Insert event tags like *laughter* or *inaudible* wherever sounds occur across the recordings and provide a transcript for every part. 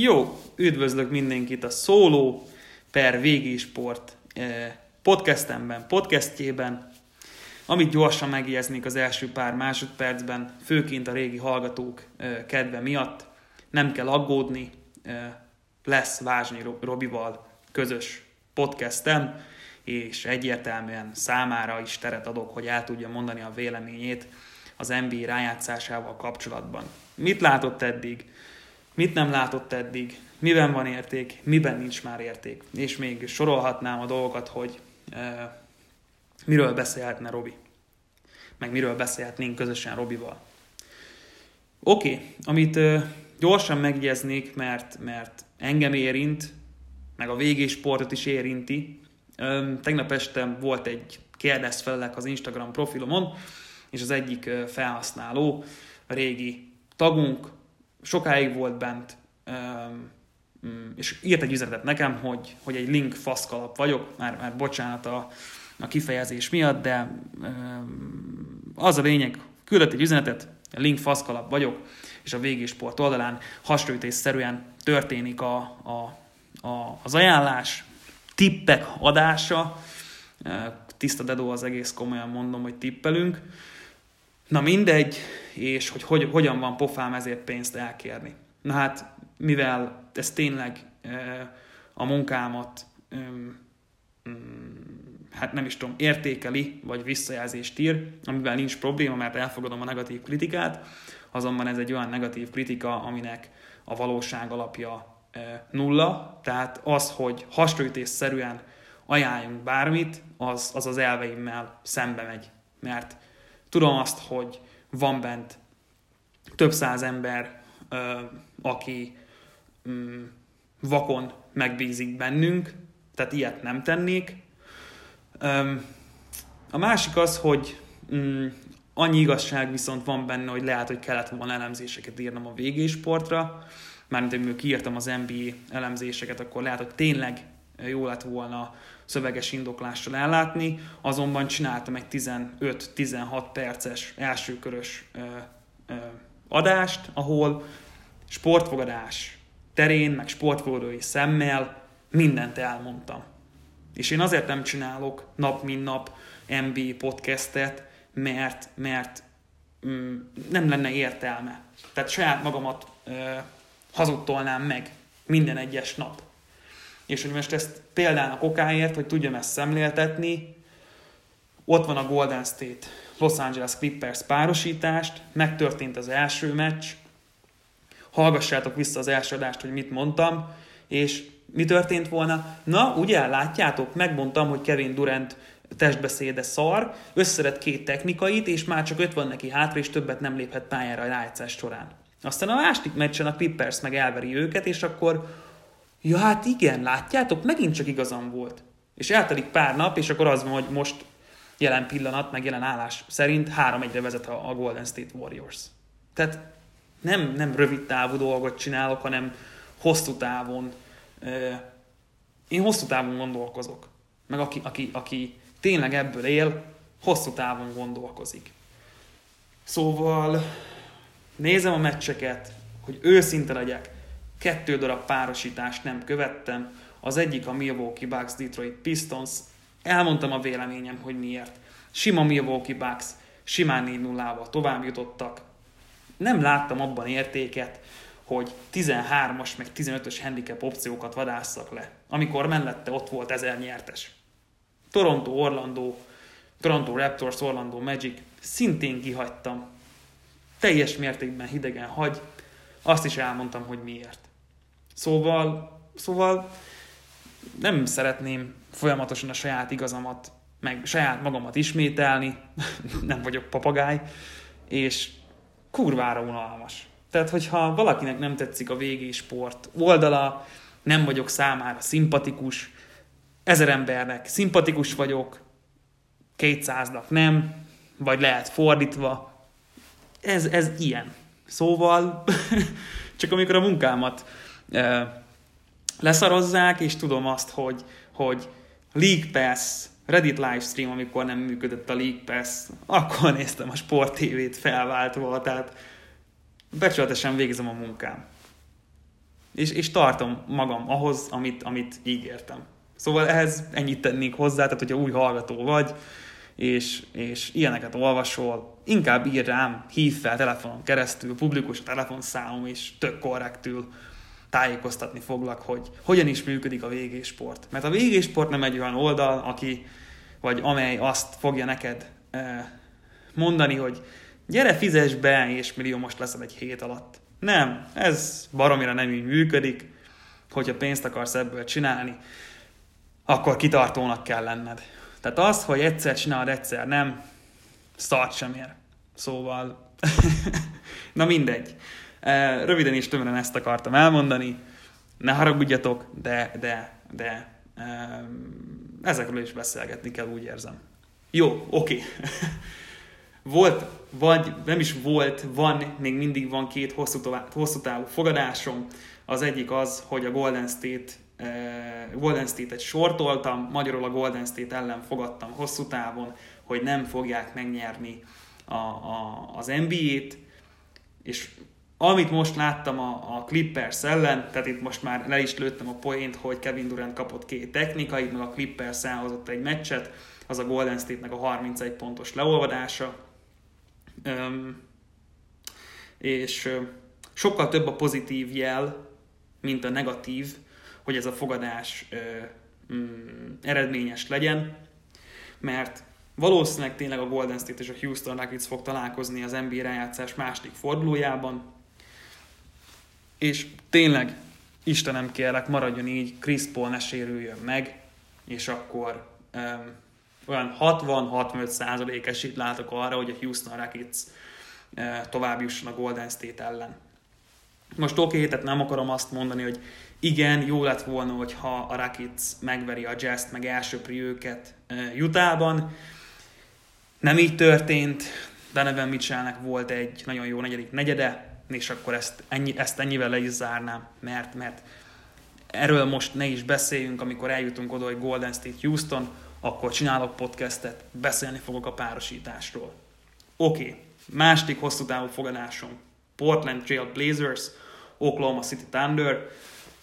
Jó, üdvözlök mindenkit a Szóló per Végisport eh, podcastemben, podcastjében, amit gyorsan megjegyeznék az első pár másodpercben, főként a régi hallgatók eh, kedve miatt. Nem kell aggódni, eh, lesz Vázsnyi Robival közös podcastem, és egyértelműen számára is teret adok, hogy el tudja mondani a véleményét az NBA rájátszásával kapcsolatban. Mit látott eddig? Mit nem látott eddig? Miben van érték? Miben nincs már érték? És még sorolhatnám a dolgokat, hogy e, miről beszélhetne Robi. Meg miről beszélhetnénk közösen Robival. Oké, okay, amit e, gyorsan megjegyeznék, mert, mert engem érint, meg a végés sportot is érinti. E, tegnap este volt egy kérdezfelelek az Instagram profilomon, és az egyik felhasználó, a régi tagunk, sokáig volt bent, mm, és írt egy üzenetet nekem, hogy, hogy egy link faszkalap vagyok, már, már bocsánat a, a kifejezés miatt, de az a lényeg, küldött egy üzenetet, link faszkalap vagyok, és a végésport oldalán hasonlítésszerűen történik a, a, a, az ajánlás, tippek adása, tiszta dedó az egész, komolyan mondom, hogy tippelünk, Na mindegy, és hogy, hogy hogyan van pofám ezért pénzt elkérni. Na hát, mivel ez tényleg a munkámat mm, hát nem is tudom, értékeli, vagy visszajelzést ír, amivel nincs probléma, mert elfogadom a negatív kritikát, azonban ez egy olyan negatív kritika, aminek a valóság alapja nulla, tehát az, hogy hasonlítésszerűen ajánljunk bármit, az az, az elveimmel szembe megy, mert Tudom azt, hogy van bent több száz ember, aki mm, vakon megbízik bennünk, tehát ilyet nem tennék. A másik az, hogy mm, annyi igazság viszont van benne, hogy lehet, hogy kellett volna elemzéseket írnom a végésportra, mármint hogy kiírtam az NBA elemzéseket, akkor lehet, hogy tényleg jó lett volna szöveges indoklással ellátni, azonban csináltam egy 15-16 perces elsőkörös adást, ahol sportfogadás terén, meg sportfogadói szemmel mindent elmondtam. És én azért nem csinálok nap mint nap MB podcastet, mert, mert mm, nem lenne értelme. Tehát saját magamat ö, hazudtolnám meg minden egyes nap. És hogy most ezt példának okáért, hogy tudjam ezt szemléltetni, ott van a Golden State Los Angeles Clippers párosítást, megtörtént az első meccs, hallgassátok vissza az első adást, hogy mit mondtam, és mi történt volna? Na, ugye látjátok, megmondtam, hogy Kevin Durant testbeszéde szar, összered két technikait, és már csak öt van neki hátra, és többet nem léphet pályára a rájátszás során. Aztán a második meccsen a Clippers meg elveri őket, és akkor Ja, hát igen, látjátok, megint csak igazam volt. És eltelik pár nap, és akkor az van, hogy most jelen pillanat, meg jelen állás szerint 3-1-re vezet a Golden State Warriors. Tehát nem, nem rövid távú dolgot csinálok, hanem hosszú távon. Én hosszú távon gondolkozok. Meg aki, aki, aki tényleg ebből él, hosszú távon gondolkozik. Szóval nézem a meccseket, hogy őszinte legyek, kettő darab párosítást nem követtem, az egyik a Milwaukee Bucks Detroit Pistons, elmondtam a véleményem, hogy miért. Sima Milwaukee Bucks, simán 4-0-val tovább jutottak. Nem láttam abban értéket, hogy 13-as meg 15-ös handicap opciókat vadásszak le, amikor mellette ott volt ezer nyertes. Toronto, Orlando, Toronto Raptors, Orlando Magic, szintén kihagytam. Teljes mértékben hidegen hagy, azt is elmondtam, hogy miért. Szóval, szóval nem szeretném folyamatosan a saját igazamat, meg saját magamat ismételni, *laughs* nem vagyok papagáj, és kurvára unalmas. Tehát, hogyha valakinek nem tetszik a végi sport oldala, nem vagyok számára szimpatikus, ezer embernek szimpatikus vagyok, kétszáznak nem, vagy lehet fordítva. Ez, ez ilyen. Szóval, *laughs* csak amikor a munkámat leszarozzák, és tudom azt, hogy, hogy League Pass, Reddit livestream, amikor nem működött a League Pass, akkor néztem a Sport TV-t felváltva, tehát becsületesen végzem a munkám. és, és tartom magam ahhoz, amit, amit ígértem. Szóval ehhez ennyit tennék hozzá, tehát hogyha új hallgató vagy, és, és ilyeneket olvasol, inkább ír rám, hív fel telefonon keresztül, publikus a telefonszámom, és tök korrektül tájékoztatni foglak, hogy hogyan is működik a végésport. Mert a végésport nem egy olyan oldal, aki, vagy amely azt fogja neked eh, mondani, hogy gyere, fizes be, és millió most leszel egy hét alatt. Nem, ez baromira nem így működik, hogyha pénzt akarsz ebből csinálni, akkor kitartónak kell lenned. Tehát az, hogy egyszer csinálod, egyszer nem, szart sem ér. Szóval, *laughs* na mindegy. Röviden és tömören ezt akartam elmondani. Ne haragudjatok, de, de, de ezekről is beszélgetni kell, úgy érzem. Jó, oké. Okay. *laughs* volt, vagy nem is volt, van, még mindig van két hosszú, tovább, hosszú távú fogadásom. Az egyik az, hogy a Golden State Golden State-et sortoltam, magyarul a Golden State ellen fogadtam hosszú távon, hogy nem fogják megnyerni a, a, az NBA-t, és amit most láttam a, a Clippers ellen, tehát itt most már le is lőttem a poént, hogy Kevin Durant kapott két technikait, meg a Clippers elhozott egy meccset, az a Golden State-nek a 31 pontos leolvadása. Üm, és sokkal több a pozitív jel, mint a negatív, hogy ez a fogadás ö, mm, eredményes legyen, mert valószínűleg tényleg a Golden State és a Houston Rockets fog találkozni az NBA rájátszás második fordulójában, és tényleg Istenem kérlek, maradjon így, Chris Paul ne sérüljön meg, és akkor um, olyan 60-65 százalék esélyt látok arra, hogy a Houston Rockets uh, tovább jusson a Golden State ellen. Most oké, okay, tehát nem akarom azt mondani, hogy igen, jó lett volna, hogyha a Rakic megveri a jazz meg elsöpri őket Jutában. Nem így történt, Donovan Mitchellnek volt egy nagyon jó negyedik negyede, és akkor ezt, ennyi, ezt ennyivel le is zárnám, mert, mert erről most ne is beszéljünk, amikor eljutunk oda, hogy Golden State Houston, akkor csinálok podcastet, beszélni fogok a párosításról. Oké, okay. második hosszú távú fogadásom. Portland Trail Blazers, Oklahoma City Thunder.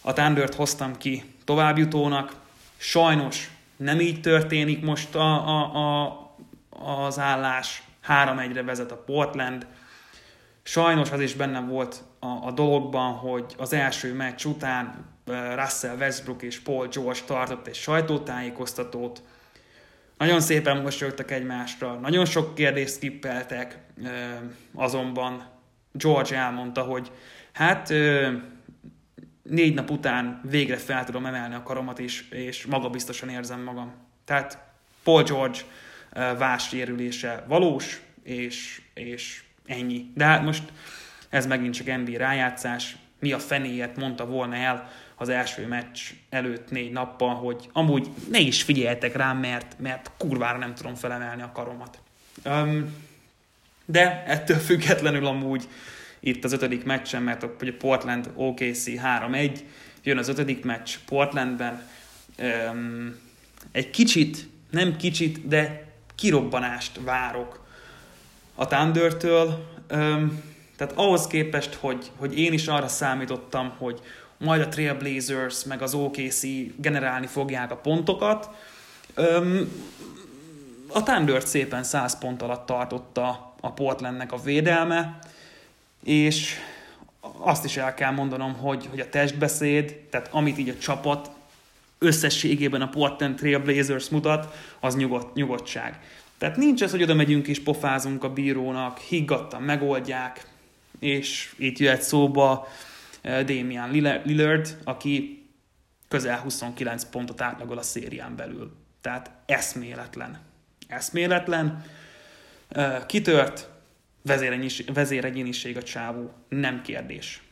A Thundert hoztam ki továbbjutónak. Sajnos nem így történik most a, a, a, az állás. 3-1-re vezet a Portland. Sajnos az is benne volt a, a dologban, hogy az első meccs után Russell Westbrook és Paul George tartott egy sajtótájékoztatót. Nagyon szépen mosolyogtak egymásra, nagyon sok kérdést skippeltek, azonban George elmondta, hogy hát négy nap után végre fel tudom emelni a karomat, és, és magabiztosan érzem magam. Tehát Paul George vássérülése valós, és, és ennyi. De hát most ez megint csak NBA rájátszás. Mi a fenéjét mondta volna el az első meccs előtt négy nappal, hogy amúgy ne is figyeljetek rám, mert, mert kurvára nem tudom felemelni a karomat. Um, de ettől függetlenül amúgy itt az ötödik meccsen, mert a Portland OKC 3-1, jön az ötödik meccs Portlandben. Um, egy kicsit, nem kicsit, de kirobbanást várok a Thunder-től. Tehát ahhoz képest, hogy, hogy én is arra számítottam, hogy majd a Trailblazers meg az OKC generálni fogják a pontokat, a Thunder szépen 100 pont alatt tartotta a Portlandnek a védelme, és azt is el kell mondanom, hogy, hogy a testbeszéd, tehát amit így a csapat összességében a Portland Trail Blazers mutat, az nyugodt, nyugodtság. Tehát nincs ez, hogy oda megyünk és pofázunk a bírónak, higgadtan megoldják, és itt jöhet szóba eh, Damian Lillard, aki közel 29 pontot átlagol a szérián belül. Tehát eszméletlen. Eszméletlen. Eh, kitört, vezéregyéniség a csávó, nem kérdés.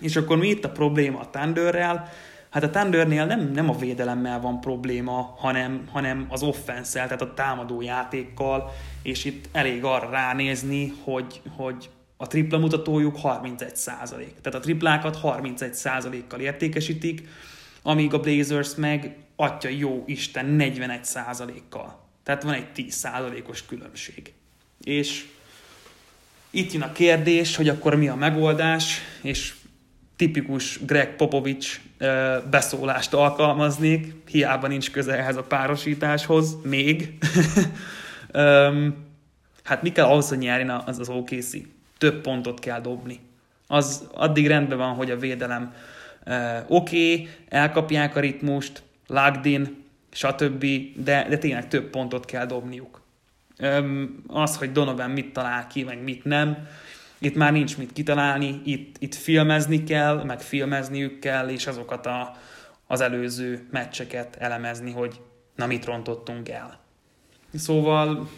És akkor mi itt a probléma a Thunderrel? Hát a Thundernél nem, nem a védelemmel van probléma, hanem, hanem az offenszel, tehát a támadó játékkal, és itt elég arra ránézni, hogy, hogy a tripla mutatójuk 31 százalék. Tehát a triplákat 31 százalékkal értékesítik, amíg a Blazers meg, atya jó Isten, 41 százalékkal. Tehát van egy 10 százalékos különbség. És itt jön a kérdés, hogy akkor mi a megoldás, és tipikus Greg Popovics beszólást alkalmaznék, hiába nincs köze ehhez a párosításhoz, még. *laughs* hát mi kell ahhoz, hogy nyerjen az az OKC? Több pontot kell dobni. Az addig rendben van, hogy a védelem oké, okay, elkapják a ritmust, Lagdin, stb., de, de tényleg több pontot kell dobniuk. Az, hogy Donovan mit talál ki, meg mit nem, itt már nincs mit kitalálni, itt, itt filmezni kell, meg filmezniük kell, és azokat a, az előző meccseket elemezni, hogy na mit rontottunk el. Szóval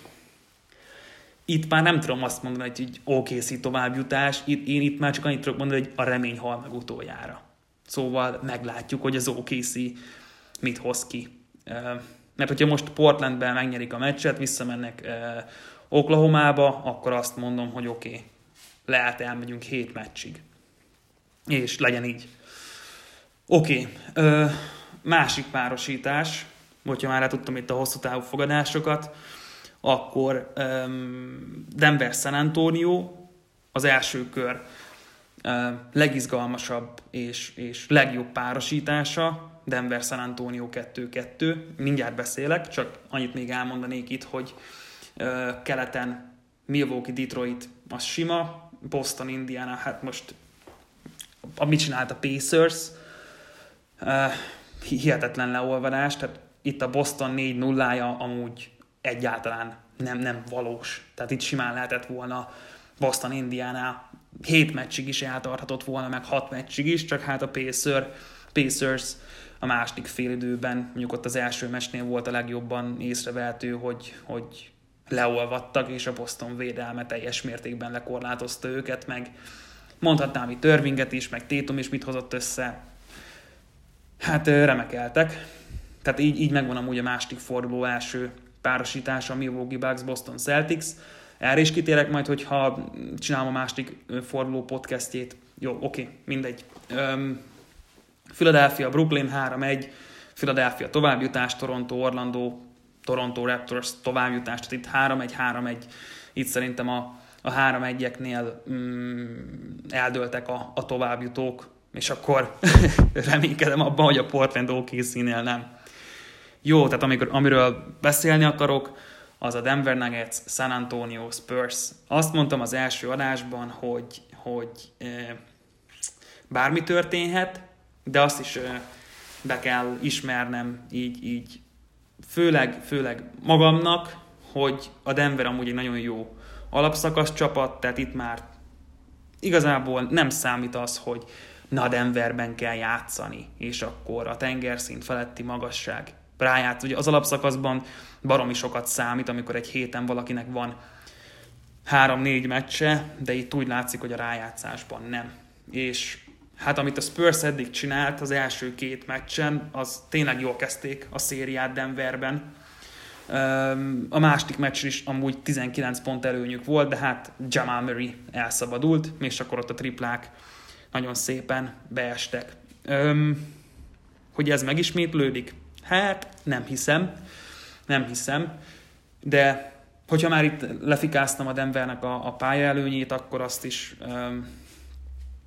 itt már nem tudom azt mondani, hogy így OKC továbbjutás, itt, én itt már csak annyit tudok mondani, hogy a remény hal meg utoljára. Szóval meglátjuk, hogy az OKC mit hoz ki. Mert hogyha most Portlandben megnyerik a meccset, visszamennek Oklahomába, akkor azt mondom, hogy oké, okay, lehet elmegyünk hét meccsig. És legyen így. Oké, okay. másik párosítás, hogyha már tudtam itt a hosszú távú fogadásokat, akkor um, Denver San Antonio az első kör legizgalmasabb és, és legjobb párosítása, Denver San Antonio 2-2. Mindjárt beszélek, csak annyit még elmondanék itt, hogy uh, keleten Milwaukee Detroit az sima, Boston Indiana, hát most amit csinált a Pacers, uh, hihetetlen leolvadás, tehát itt a Boston 4-0-ja amúgy egyáltalán nem, nem valós. Tehát itt simán lehetett volna Boston Indiana hét meccsig is eltarthatott volna, meg hat meccsig is, csak hát a Pacer, Pacers a második félidőben, mondjuk ott az első meccsnél volt a legjobban észrevehető, hogy, hogy leolvadtak, és a Boston védelme teljes mértékben lekorlátozta őket, meg mondhatnám itt Törvinget is, meg Tétum is mit hozott össze. Hát remekeltek. Tehát így, így megvan amúgy a második forduló első párosítása, Milwaukee Bucks, Boston Celtics. Erre is kitérek majd, hogyha csinálom a második forduló podcastjét. Jó, oké, mindegy. Um, Philadelphia, Brooklyn 3-1, Philadelphia továbbjutás, Toronto, Orlando, Toronto Raptors továbbjutás, tehát itt 3-1-3-1, itt szerintem a, a 3-1-eknél mm, eldöltek a, a továbbjutók, és akkor *laughs* reménykedem abban, hogy a Portland OKC-nél nem. Jó, tehát amikor, amiről beszélni akarok, az a Denver Nuggets, San Antonio Spurs. Azt mondtam az első adásban, hogy, hogy e, bármi történhet, de azt is e, be kell ismernem így, így főleg, főleg magamnak, hogy a Denver amúgy egy nagyon jó alapszakasz csapat, tehát itt már igazából nem számít az, hogy na Denverben kell játszani, és akkor a tengerszint feletti magasság rájátsz. Ugye az alapszakaszban baromi sokat számít, amikor egy héten valakinek van három-négy meccse, de itt úgy látszik, hogy a rájátszásban nem. És hát amit a Spurs eddig csinált az első két meccsen, az tényleg jól kezdték a szériát Denverben. A második meccs is amúgy 19 pont előnyük volt, de hát Jamal Murray elszabadult, és akkor ott a triplák nagyon szépen beestek. Hogy ez megismétlődik? Hát nem hiszem, nem hiszem, de hogyha már itt lefikáztam a Denvernek a, a pályaelőnyét, akkor azt is um,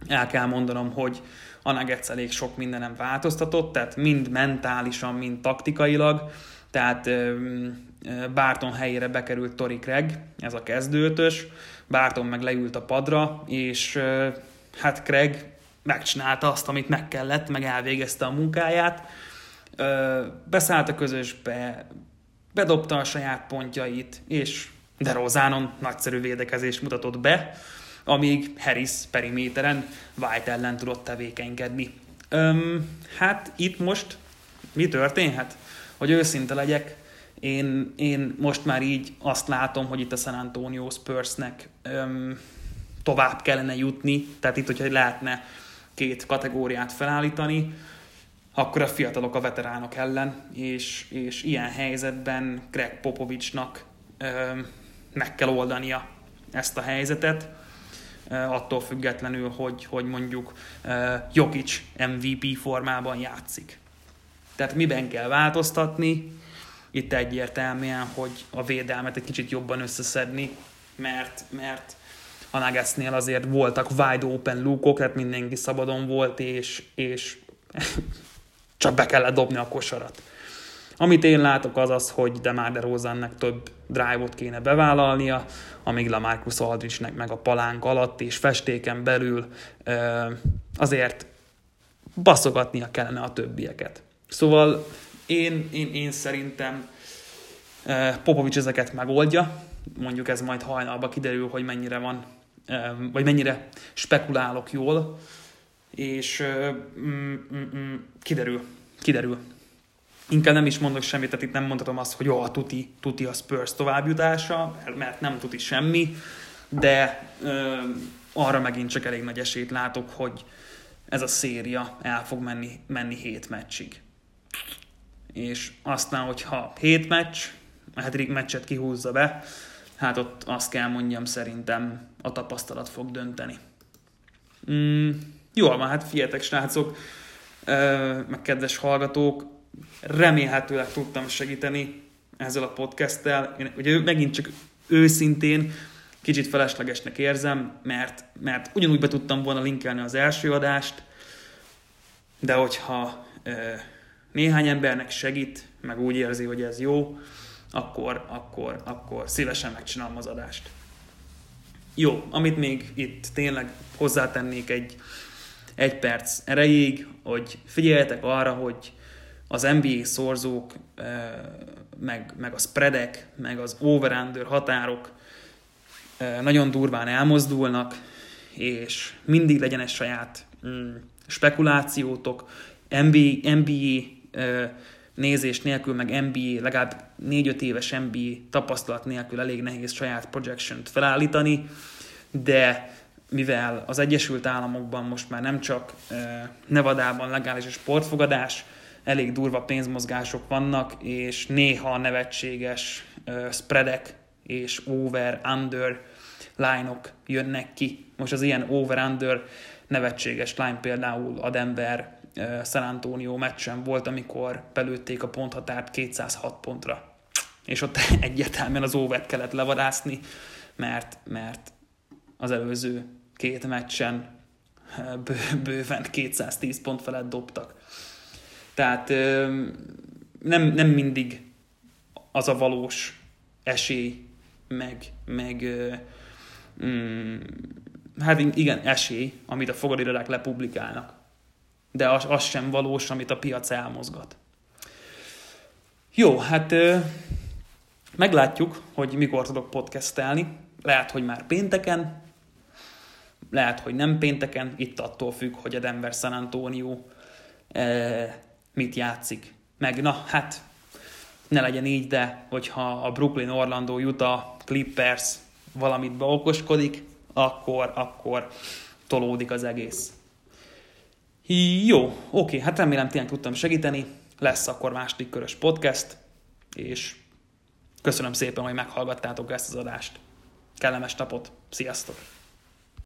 el kell mondanom, hogy a Nuggets elég sok mindenem változtatott, tehát mind mentálisan, mind taktikailag, tehát Bárton helyére bekerült Tori Craig, ez a kezdőtös, Bárton meg leült a padra, és hát Craig megcsinálta azt, amit meg kellett, meg elvégezte a munkáját, beszállt a közösbe, bedobta a saját pontjait, és de Rozánon nagyszerű védekezést mutatott be, amíg Harris periméteren White ellen tudott tevékenykedni. Öm, hát itt most mi történhet? Hogy őszinte legyek, én, én most már így azt látom, hogy itt a San Antonio Spursnek öm, tovább kellene jutni, tehát itt, hogyha lehetne két kategóriát felállítani, akkor a fiatalok a veteránok ellen, és, és ilyen helyzetben Greg Popovicsnak meg kell oldania ezt a helyzetet, attól függetlenül, hogy, hogy mondjuk ö, Jokic MVP formában játszik. Tehát miben kell változtatni? Itt egyértelműen, hogy a védelmet egy kicsit jobban összeszedni, mert, mert a Nuggetsnél azért voltak wide open lukok, tehát mindenki szabadon volt, és, és *laughs* csak be kellett dobni a kosarat. Amit én látok az az, hogy DeMar DeRozannek több drive-ot kéne bevállalnia, amíg Lamarcus Aldridge-nek meg a palánk alatt és festéken belül azért baszogatnia kellene a többieket. Szóval én, én, én szerintem Popovics ezeket megoldja, mondjuk ez majd hajnalba kiderül, hogy mennyire van, vagy mennyire spekulálok jól, és mm, mm, mm, kiderül, kiderül. Inkább nem is mondok semmit, tehát itt nem mondhatom azt, hogy jó, a tuti, tuti a Spurs továbbjutása, mert nem tuti semmi, de ö, arra megint csak elég nagy esélyt látok, hogy ez a széria el fog menni, menni hét meccsig. És aztán, hogyha hét meccs, a hetedik meccset kihúzza be, hát ott azt kell mondjam, szerintem a tapasztalat fog dönteni. Mm, jól van, hát fiatek srácok, meg kedves hallgatók, remélhetőleg tudtam segíteni ezzel a podcasttel. Én ugye megint csak őszintén kicsit feleslegesnek érzem, mert, mert ugyanúgy be tudtam volna linkelni az első adást, de hogyha néhány embernek segít, meg úgy érzi, hogy ez jó, akkor, akkor, akkor szívesen megcsinálom az adást. Jó, amit még itt tényleg hozzátennék egy, egy perc erejéig, hogy figyeljetek arra, hogy az NBA szorzók, meg, meg a spreadek, meg az over-under határok nagyon durván elmozdulnak, és mindig legyen egy saját mm, spekulációtok, NBA, NBA nézés nélkül, meg NBA, legalább 4-5 éves NBA tapasztalat nélkül elég nehéz saját projection felállítani, de mivel az Egyesült Államokban most már nem csak Nevadában legális a sportfogadás, elég durva pénzmozgások vannak, és néha nevetséges spreadek és over-under line-ok jönnek ki. Most az ilyen over-under nevetséges line például a Denver San Antonio meccsen volt, amikor belőtték a ponthatárt 206 pontra. És ott *laughs* egyértelműen az óvet kellett levadászni, mert, mert az előző két meccsen bő, bőven 210 pont felett dobtak. Tehát nem, nem mindig az a valós esély, meg, meg mm, hát igen, esély, amit a fogadirodák lepublikálnak de az, az sem valós, amit a piac elmozgat. Jó, hát meglátjuk, hogy mikor tudok podcastelni. Lehet, hogy már pénteken, lehet, hogy nem pénteken, itt attól függ, hogy a Denver San Antonio mit játszik. Meg na, hát ne legyen így, de hogyha a Brooklyn, Orlando, Utah, Clippers valamit beokoskodik, akkor, akkor tolódik az egész. Jó, oké, hát remélem tényleg tudtam segíteni. Lesz akkor második körös podcast, és köszönöm szépen, hogy meghallgattátok ezt az adást. Kellemes napot, sziasztok!